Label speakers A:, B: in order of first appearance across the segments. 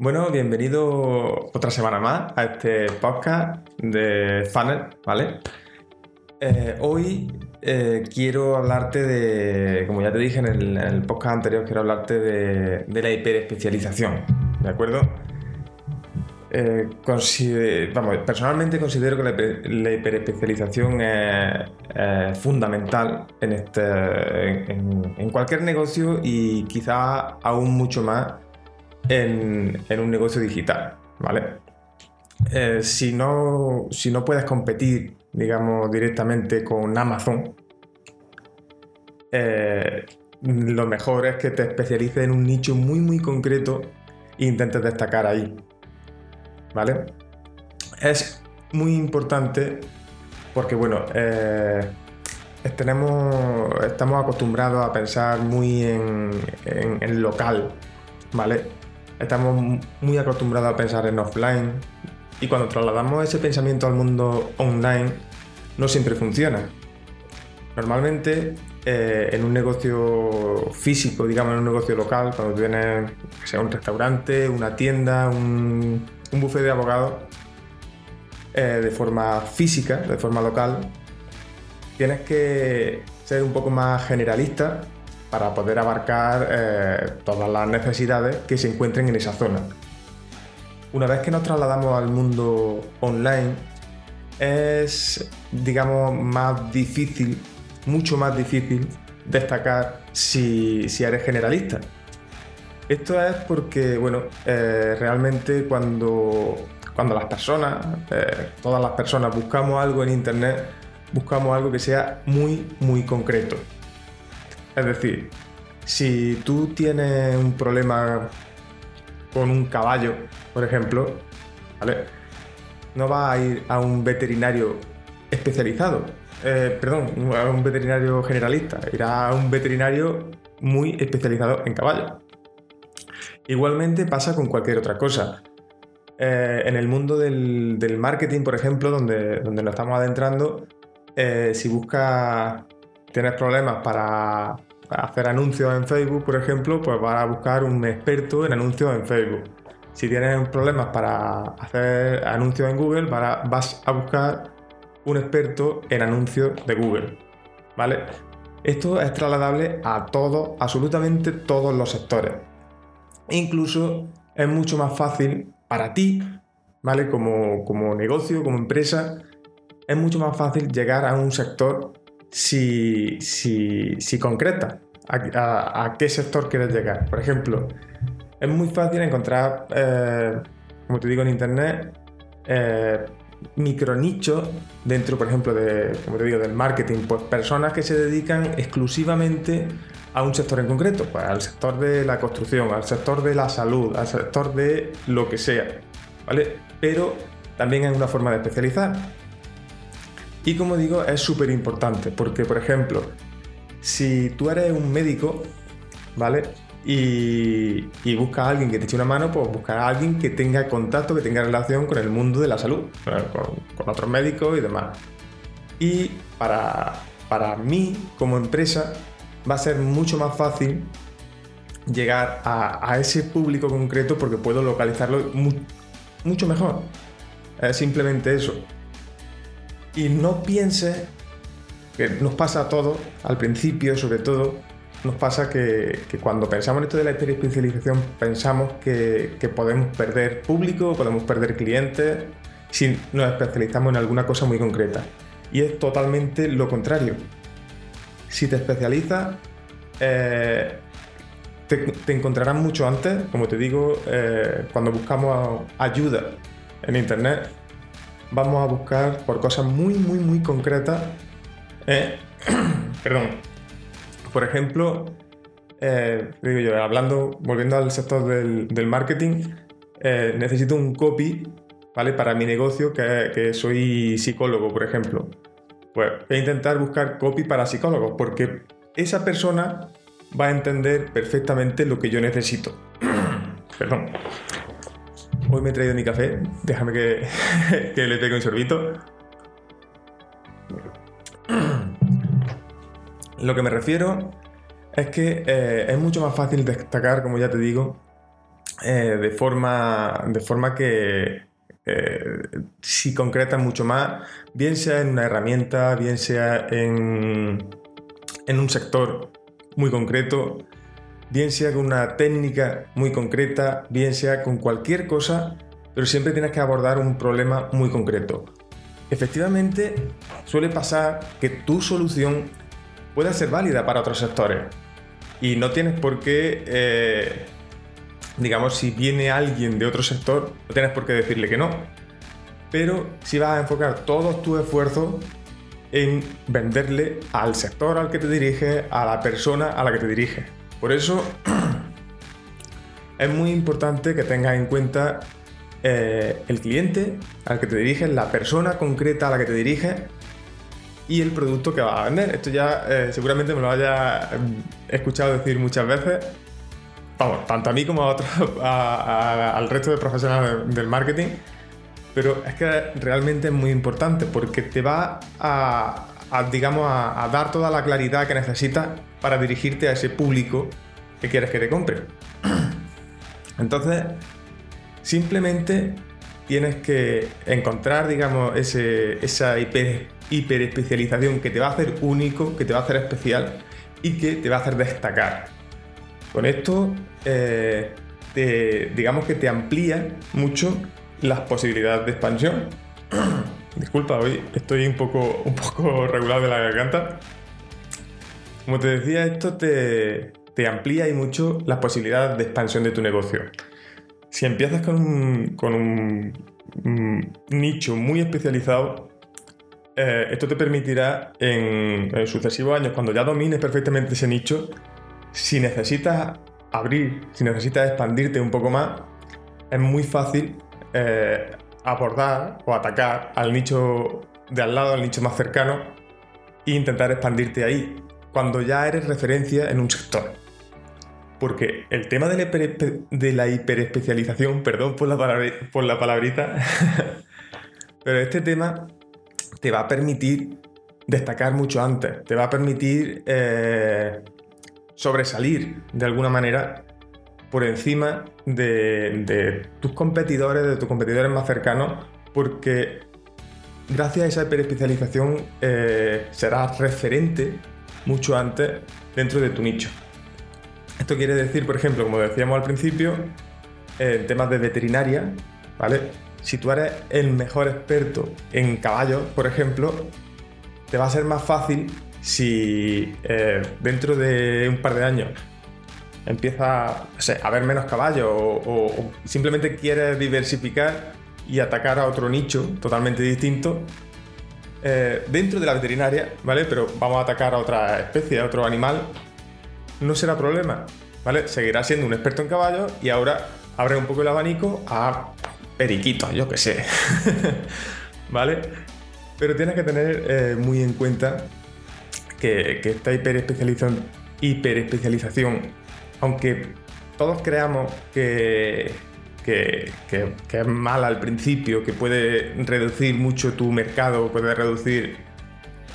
A: Bueno, bienvenido otra semana más a este podcast de Funnel, ¿vale? Eh, hoy eh, quiero hablarte de, como ya te dije en el, podcast anterior, quiero hablarte de, la hiperespecialización, ¿de acuerdo? Eh, vamos, personalmente considero que la, hiperespecialización es, fundamental en, este, en, cualquier negocio y quizá aún mucho más en, un negocio digital, ¿vale? Eh, si, no, si no puedes competir, digamos, directamente con Amazon, eh, lo mejor es que te especialices en un nicho muy, muy concreto e intentes destacar ahí, ¿vale? Es muy importante porque, bueno, eh, tenemos, estamos acostumbrados a pensar muy en, en, en local, ¿vale? Estamos muy acostumbrados a pensar en offline y cuando trasladamos ese pensamiento al mundo online no siempre funciona. Normalmente eh, en un negocio físico, digamos en un negocio local, cuando tienes sea un restaurante, una tienda, un, un buffet de abogados, eh, de forma física, de forma local, tienes que ser un poco más generalista para poder abarcar eh, todas las necesidades que se encuentren en esa zona. Una vez que nos trasladamos al mundo online, es, digamos, más difícil, mucho más difícil destacar si, eres generalista. Esto es porque, bueno, eh, realmente cuando, cuando las personas, eh, todas las personas buscamos algo en Internet, buscamos algo que sea muy, muy concreto. Es decir, si tú tienes un problema con un caballo, por ejemplo, ¿vale? No vas a ir a un veterinario especializado, eh, perdón, a un veterinario generalista, irá a un veterinario muy especializado en caballos. Igualmente pasa con cualquier otra cosa. Eh, en el mundo del, marketing, por ejemplo, donde, donde nos estamos adentrando, eh, si buscas, tienes problemas para hacer anuncios en Facebook, por ejemplo, pues vas a buscar un experto en anuncios en Facebook. Si tienes problemas para hacer anuncios en Google, vas a buscar un experto en anuncios de Google. ¿Vale? Esto es trasladable a todos, absolutamente todos los sectores. incluso es mucho más fácil para ti, ¿vale? Como, como negocio, como empresa, es mucho más fácil llegar a un sector si, si, si concreta a, qué sector quieres llegar. Por ejemplo, es muy fácil encontrar, eh, como te digo en internet, eh, micronichos dentro, por ejemplo, de, como te digo, del marketing, pues personas que se dedican exclusivamente a un sector en concreto, pues al sector de la construcción, al sector de la salud, al sector de lo que sea, ¿vale? Pero también hay una forma de especializar. Y como digo, es súper importante porque, por ejemplo, si tú eres un médico, ¿vale? Y, y buscas a alguien que te eche una mano, pues buscar a alguien que tenga contacto, que tenga relación con el mundo de la salud, con, otros médicos y demás. Y para, para mí, como empresa, va a ser mucho más fácil llegar a, a ese público concreto porque puedo localizarlo mucho mejor. Es simplemente eso. Y no pienses que nos pasa a todos, al principio sobre todo, nos pasa que, cuando pensamos en esto de la especialización pensamos que, podemos perder público, podemos perder clientes si nos especializamos en alguna cosa muy concreta. Y es totalmente lo contrario. Si te especializas, eh, te, encontrarás mucho antes, como te digo, eh, cuando buscamos ayuda en Internet, vamos a buscar por cosas muy, muy, muy concretas eh, perdón. Por ejemplo, eh, digo yo, hablando, volviendo al sector del, marketing, eh, necesito un copy, ¿vale? Para mi negocio, que, soy psicólogo, por ejemplo. Pues voy a intentar buscar copy para psicólogos, porque esa persona va a entender perfectamente lo que yo necesito. Perdón. Hoy me he traído mi café, déjame que, le pegue un sorbito. Lo que me refiero es que eh, es mucho más fácil destacar, como ya te digo, eh, de, forma, de forma que eh, si concretas mucho más, bien sea en una herramienta, bien sea en, en un sector muy concreto, bien sea con una técnica muy concreta, bien sea con cualquier cosa, pero siempre tienes que abordar un problema muy concreto. Efectivamente, suele pasar que tu solución pueda ser válida para otros sectores y no tienes por qué, eh, digamos, si viene alguien de otro sector, no tienes por qué decirle que no. Pero si vas a enfocar todos tus esfuerzos en venderle al sector al que te diriges, a la persona a la que te diriges. Por eso es muy importante que tengas en cuenta eh, el cliente al que te diriges, la persona concreta a la que te diriges y el producto que vas a vender. Esto ya eh, seguramente me lo haya em, escuchado decir muchas veces. Vamos, tanto a mí como a otros, al resto de profesionales del marketing. Pero es que realmente es muy importante porque te va a, digamos, a, dar toda la claridad que necesitas para dirigirte a ese público que quieres que te compre. Entonces, simplemente tienes que encontrar, digamos, ese, esa hiper, hiperespecialización que te va a hacer único, que te va a hacer especial y que te va a hacer destacar. Con esto, eh, digamos que te amplía mucho las posibilidades de expansión. Disculpa, hoy estoy un poco, un poco regular de la garganta. Como te decía, esto te, te amplía y mucho las posibilidades de expansión de tu negocio. Si empiezas con un, nicho muy especializado, eh, esto te permitirá en, sucesivos años, cuando ya domines perfectamente ese nicho, si necesitas abrir, si necesitas expandirte un poco más, es muy fácil eh, abordar o atacar al nicho de al lado, al nicho más cercano, e intentar expandirte ahí, cuando ya eres referencia en un sector. Porque el tema de la, hiperespecialización, perdón por la, por la palabrita, pero este tema te va a permitir destacar mucho antes, te va a permitir eh, sobresalir de alguna manera por encima de, tus competidores, de tus competidores más cercanos, porque gracias a esa hiperespecialización eh, serás referente mucho antes dentro de tu nicho. Esto quiere decir, por ejemplo, como decíamos al principio, en temas de veterinaria, ¿vale? Si tú eres el mejor experto en caballos, por ejemplo, te va a ser más fácil si eh, dentro de un par de años empieza a haber menos caballos o, simplemente quieres diversificar y atacar a otro nicho totalmente distinto eh, dentro de la veterinaria, ¿vale? Pero vamos a atacar a otra especie, a otro animal, no será problema, ¿vale? Seguirá siendo un experto en caballos y ahora abre un poco el abanico a periquitos, yo que sé, ¿vale? Pero tienes que tener eh, muy en cuenta que, esta hiperespecialización, hiperespecialización, aunque todos creamos que, que, es mala al principio, que puede reducir mucho tu mercado, puede reducir,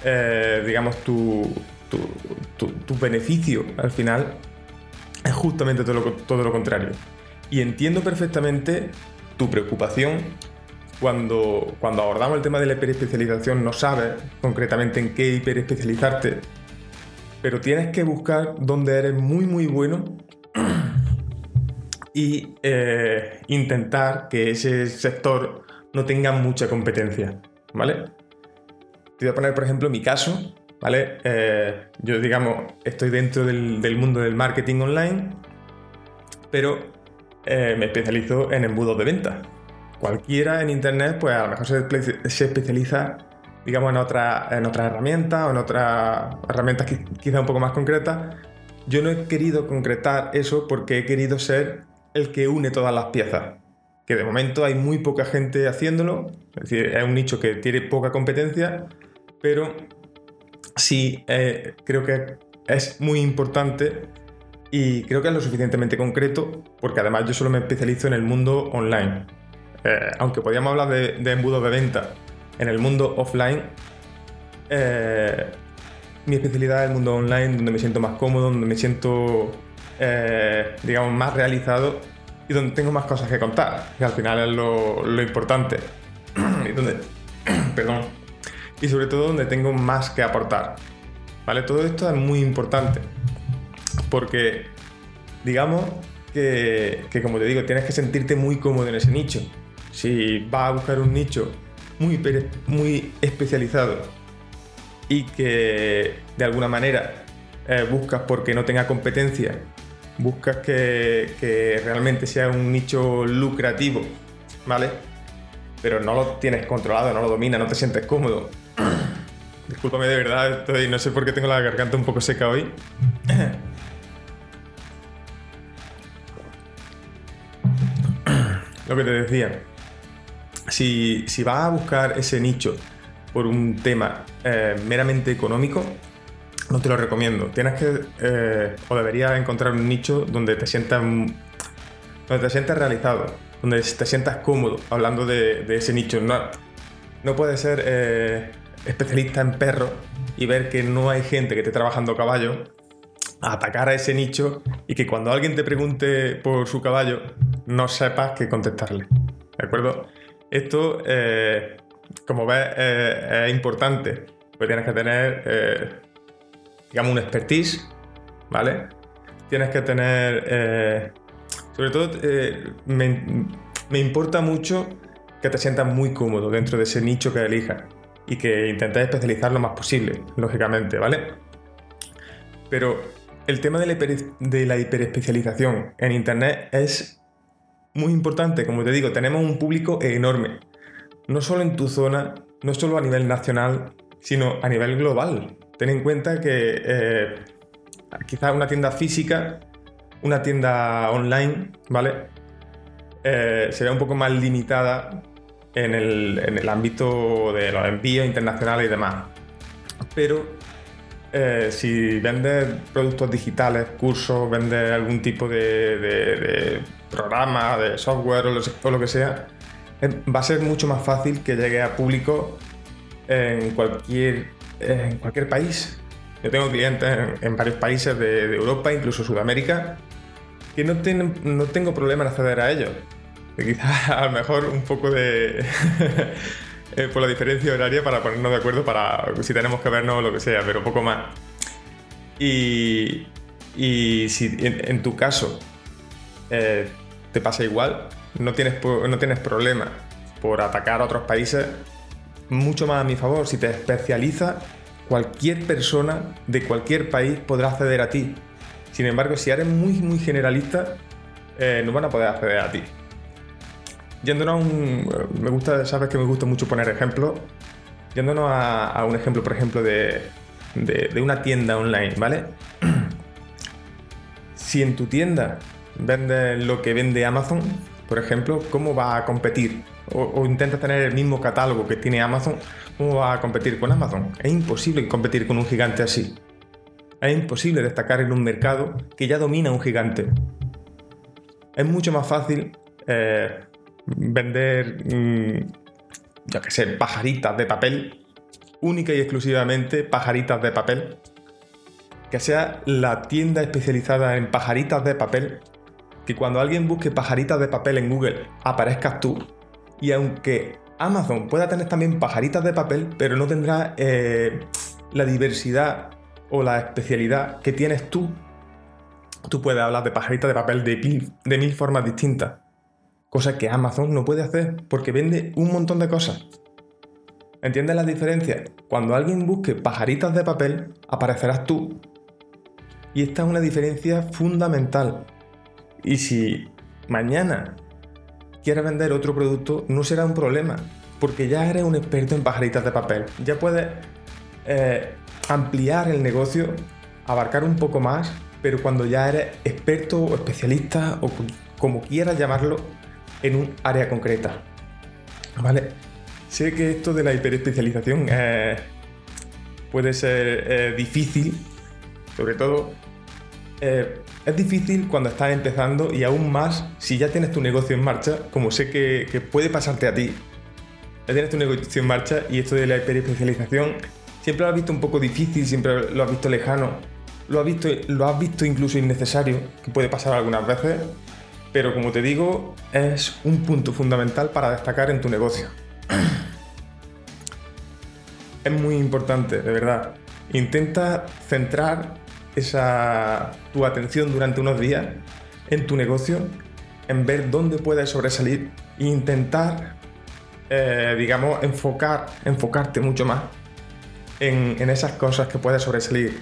A: eh, digamos, tu, tu, beneficio al final es justamente todo lo, todo lo contrario. Y entiendo perfectamente tu preocupación cuando, cuando abordamos el tema de la hiperespecialización, no sabes concretamente en qué hiperespecializarte, pero tienes que buscar donde eres muy muy bueno y eh, intentar que ese sector no tenga mucha competencia, ¿vale? Te voy a poner, por ejemplo, mi caso. ¿vale? Eh, yo, digamos, estoy dentro del, mundo del marketing online, pero eh, me especializo en embudos de venta. Cualquiera en Internet, pues a lo mejor se, especializa, digamos, en otra, en otra herramienta o en otras herramientas quizá un poco más concretas. Yo no he querido concretar eso porque he querido ser el que une todas las piezas. Que de momento hay muy poca gente haciéndolo, es decir, es un nicho que tiene poca competencia, pero sí eh, creo que es muy importante y creo que es lo suficientemente concreto porque además yo solo me especializo en el mundo online. Eh, aunque podríamos hablar de, de, embudos de venta en el mundo offline, eh, mi especialidad es el mundo online donde me siento más cómodo, donde me siento, digamos, más realizado y donde tengo más cosas que contar, que al final es lo, lo importante. y donde, perdón, y sobre todo donde tengo más que aportar. ¿Vale? Todo esto es muy importante porque digamos que, que, como te digo, tienes que sentirte muy cómodo en ese nicho. Si vas a buscar un nicho muy, muy especializado y que de alguna manera eh, buscas porque no tenga competencia, buscas que, que realmente sea un nicho lucrativo, ¿vale? Pero no lo tienes controlado, no lo dominas, no te sientes cómodo. Discúlpame de verdad, estoy, no sé por qué tengo la garganta un poco seca hoy. Lo que te decía, si, vas a buscar ese nicho por un tema eh, meramente económico, no te lo recomiendo. Tienes que, eh, o deberías encontrar un nicho donde te sientas, donde te sientas realizado, donde te sientas cómodo hablando de, ese nicho. No, no puedes ser eh, especialista en perros y ver que no hay gente que esté trabajando caballo, atacar a ese nicho y que cuando alguien te pregunte por su caballo, no sepas qué contestarle. ¿De acuerdo? Esto, eh, como ves, es importante, porque tienes que tener digamos, un expertise, ¿vale? Tienes que tener, eh, sobre todo, eh, me, importa mucho que te sientas muy cómodo dentro de ese nicho que elijas y que intentes especializar lo más posible, lógicamente, ¿vale? Pero el tema de la, de la hiperespecialización en Internet es muy importante, como te digo, tenemos un público enorme, no solo en tu zona, no solo a nivel nacional, sino a nivel global. Ten en cuenta que eh, quizás una tienda física, una tienda online, ¿vale? Eh, sería un poco más limitada en el, ámbito de los envíos internacionales y demás. Pero eh, si vendes productos digitales, cursos, vendes algún tipo de, programa, de software o lo, que sea, va a ser mucho más fácil que llegue a público en cualquier en cualquier país. Yo tengo clientes en, varios países de, Europa, incluso Sudamérica, que no, tienen, no tengo problema en acceder a ellos. quizás a lo mejor un poco de... Eh, por la diferencia horaria para ponernos de acuerdo para si tenemos que vernos o lo que sea, pero poco más. Y, y si en, tu caso eh, te pasa igual, no tienes, no tienes problema por atacar a otros países, mucho más a mi favor. Si te especializas, cualquier persona de cualquier país podrá acceder a ti. Sin embargo, si eres muy, muy generalista, eh, no van a poder acceder a ti. Yéndonos a un. Me gusta, sabes que me gusta mucho poner ejemplos. Yéndonos a, un ejemplo, por ejemplo, de, de, una tienda online, ¿vale? si en tu tienda vendes lo que vende Amazon, por ejemplo, ¿cómo va a competir o, intenta tener el mismo catálogo que tiene Amazon, ¿cómo va a competir con Amazon? Es imposible competir con un gigante así. Es imposible destacar en un mercado que ya domina un gigante. Es mucho más fácil eh, vender, mm, ya que sé, pajaritas de papel, única y exclusivamente pajaritas de papel. Que sea la tienda especializada en pajaritas de papel, que cuando alguien busque pajaritas de papel en Google aparezcas tú y aunque Amazon pueda tener también pajaritas de papel, pero no tendrá eh, la diversidad o la especialidad que tienes tú. Tú puedes hablar de pajaritas de papel de mil, de mil formas distintas. Cosa que Amazon no puede hacer porque vende un montón de cosas. ¿Entiendes la diferencia? Cuando alguien busque pajaritas de papel, aparecerás tú. Y esta es una diferencia fundamental. Y si mañana quieres vender otro producto, no será un problema, porque ya eres un experto en pajaritas de papel. Ya puedes eh, ampliar el negocio, abarcar un poco más, pero cuando ya eres experto o especialista o como quieras llamarlo, en un área concreta. ¿Vale? Sé que esto de la hiperespecialización eh, puede ser eh, difícil, sobre todo es difícil cuando estás empezando y aún más si ya tienes tu negocio en marcha, como sé que, puede pasarte a ti. Ya tienes tu negocio en marcha y esto de la hiperespecialización siempre lo has visto un poco difícil, siempre lo has visto lejano, lo has visto, lo has visto incluso innecesario, que puede pasar algunas veces. Pero como te digo, es un punto fundamental para destacar en tu negocio. Es muy importante, de verdad. Intenta centrar esa, tu atención durante unos días en tu negocio, en ver dónde puedes sobresalir e intentar, eh, digamos, enfocar, enfocarte mucho más en, en, esas cosas que puedes sobresalir.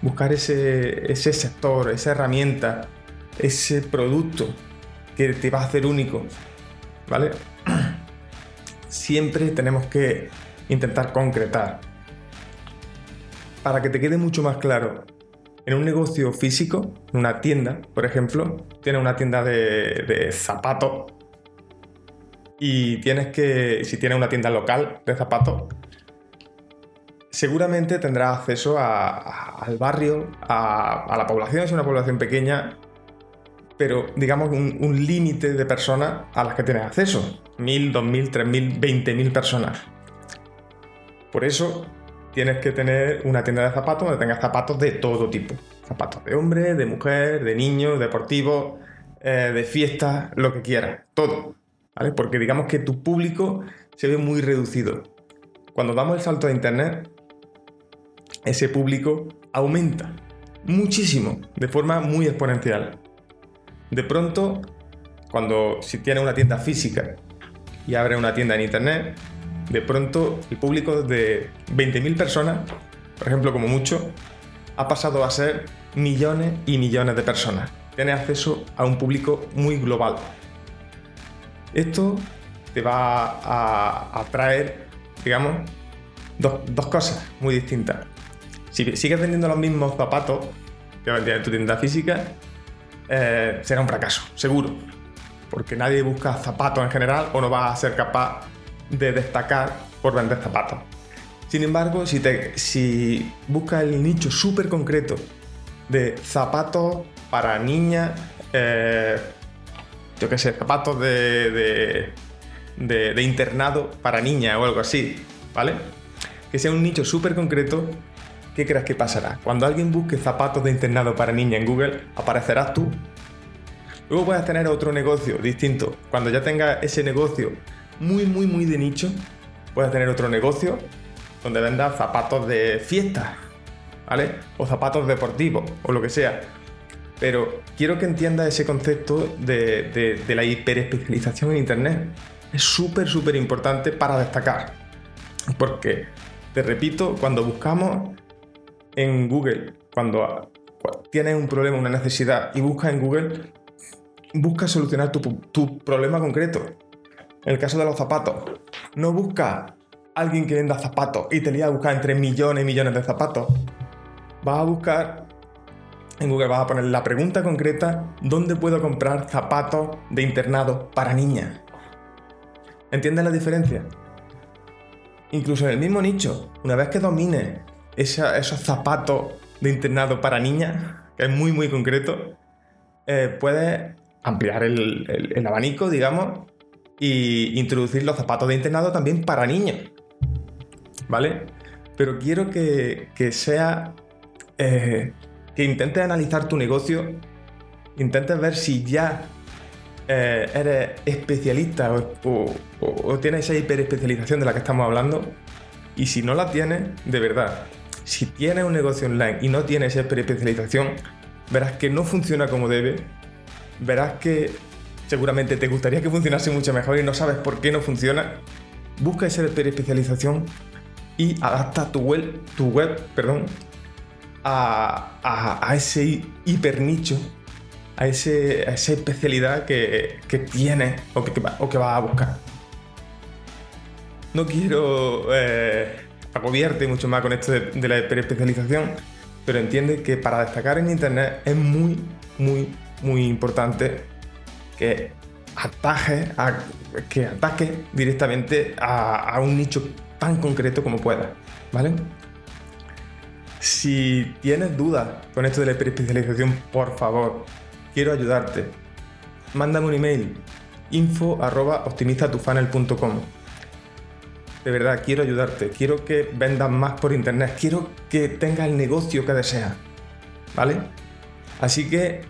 A: Buscar ese, ese sector, esa herramienta, ese producto que te va a hacer único, ¿vale? Siempre tenemos que intentar concretar. Para que te quede mucho más claro, en un negocio físico, en una tienda, por ejemplo, tienes una tienda de, zapatos y tienes que, si tienes una tienda local de zapatos, seguramente tendrás acceso al barrio, a, la población, es una población pequeña, pero digamos un, límite de personas a las que tienes acceso. Mil, dos mil, tres mil, veinte mil personas. Por eso tienes que tener una tienda de zapatos donde tengas zapatos de todo tipo. Zapatos de hombre, de mujer, de niño, deportivos, eh, de fiesta, lo que quieras. Todo. ¿Vale? Porque digamos que tu público se ve muy reducido. Cuando damos el salto a internet, ese público aumenta muchísimo, de forma muy exponencial. De pronto, cuando si tienes una tienda física y abres una tienda en internet, de pronto el público de 20.000 personas, por ejemplo, como mucho, ha pasado a ser millones y millones de personas. Tienes acceso a un público muy global. Esto te va a, traer, digamos, dos, cosas muy distintas. Si sigues vendiendo los mismos zapatos que vendías en tu tienda física, eh, será un fracaso, seguro. Porque nadie busca zapatos en general o no va a ser capaz de destacar por vender zapatos. Sin embargo, si, te, si buscas el nicho súper concreto de zapatos para niñas, eh, yo qué sé, zapatos de, de, de, internado para niñas o algo así, ¿vale? Que sea un nicho súper concreto, ¿qué crees que pasará? Cuando alguien busque zapatos de internado para niña en Google, aparecerás tú. Luego puedes tener otro negocio distinto. Cuando ya tengas ese negocio muy, muy, muy de nicho, puedes tener otro negocio donde vendas zapatos de fiesta, ¿vale? O zapatos deportivos, o lo que sea. Pero quiero que entiendas ese concepto de, de la hiperespecialización en Internet. Es súper, súper importante para destacar. Porque, te repito, cuando buscamos en Google, cuando tienes un problema, una necesidad y buscas en Google, busca solucionar tu, tu problema concreto. En el caso de los zapatos, no busca alguien que venda zapatos y te a buscar entre millones y millones de zapatos. Vas a buscar en Google, vas a poner la pregunta concreta: ¿dónde puedo comprar zapatos de internado para niñas? ¿Entiendes la diferencia? Incluso en el mismo nicho, una vez que domines esos zapatos de internado para niñas, que es muy muy concreto, eh, puedes ampliar el abanico, digamos, y introducir los zapatos de internado también para niños. ¿Vale? Pero quiero que, sea. Eh, que intentes analizar tu negocio, intentes ver si ya eh, eres especialista o, tienes esa hiperespecialización de la que estamos hablando. Y si no la tienes, de verdad, si tienes un negocio online y no tienes esa hiperespecialización, verás que no funciona como debe, verás que seguramente te gustaría que funcionase mucho mejor y no sabes por qué no funciona, busca esa especialización y adapta tu web, tu web perdón, a, ese hiper nicho, a, ese, esa especialidad que, que tienes o que, vas a buscar. No quiero eh, mucho más con esto de, de la especialización, pero entiende que para destacar en Internet es muy, muy, muy importante que ataje, que ataque directamente a, un nicho tan concreto como pueda, ¿vale? Si tienes dudas con esto de la hiperespecialización, por favor, quiero ayudarte. Mándame un email info arroba optimizatufunnel.com De verdad, quiero ayudarte. Quiero que vendas más por internet. Quiero que tengas el negocio que deseas. ¿Vale? Así que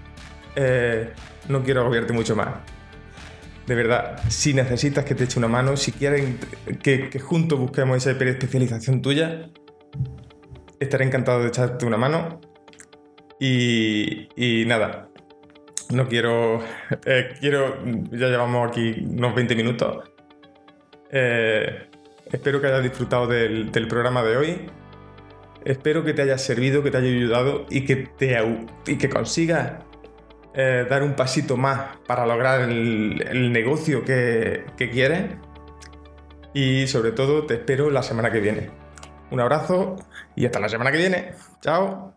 A: eh, no quiero agobiarte mucho más. De verdad, si necesitas que te eche una mano, si quieren que, juntos busquemos esa especialización tuya, estaré encantado de echarte una mano. Y, nada, no quiero. eh, quiero. Ya llevamos aquí unos 20 minutos. Eh, espero que hayas disfrutado del, programa de hoy. Espero que te haya servido, que te haya ayudado y que, te, y que consigas eh, dar un pasito más para lograr el, negocio que, que quieres. Y sobre todo te espero la semana que viene. Un abrazo y hasta la semana que viene. Chao.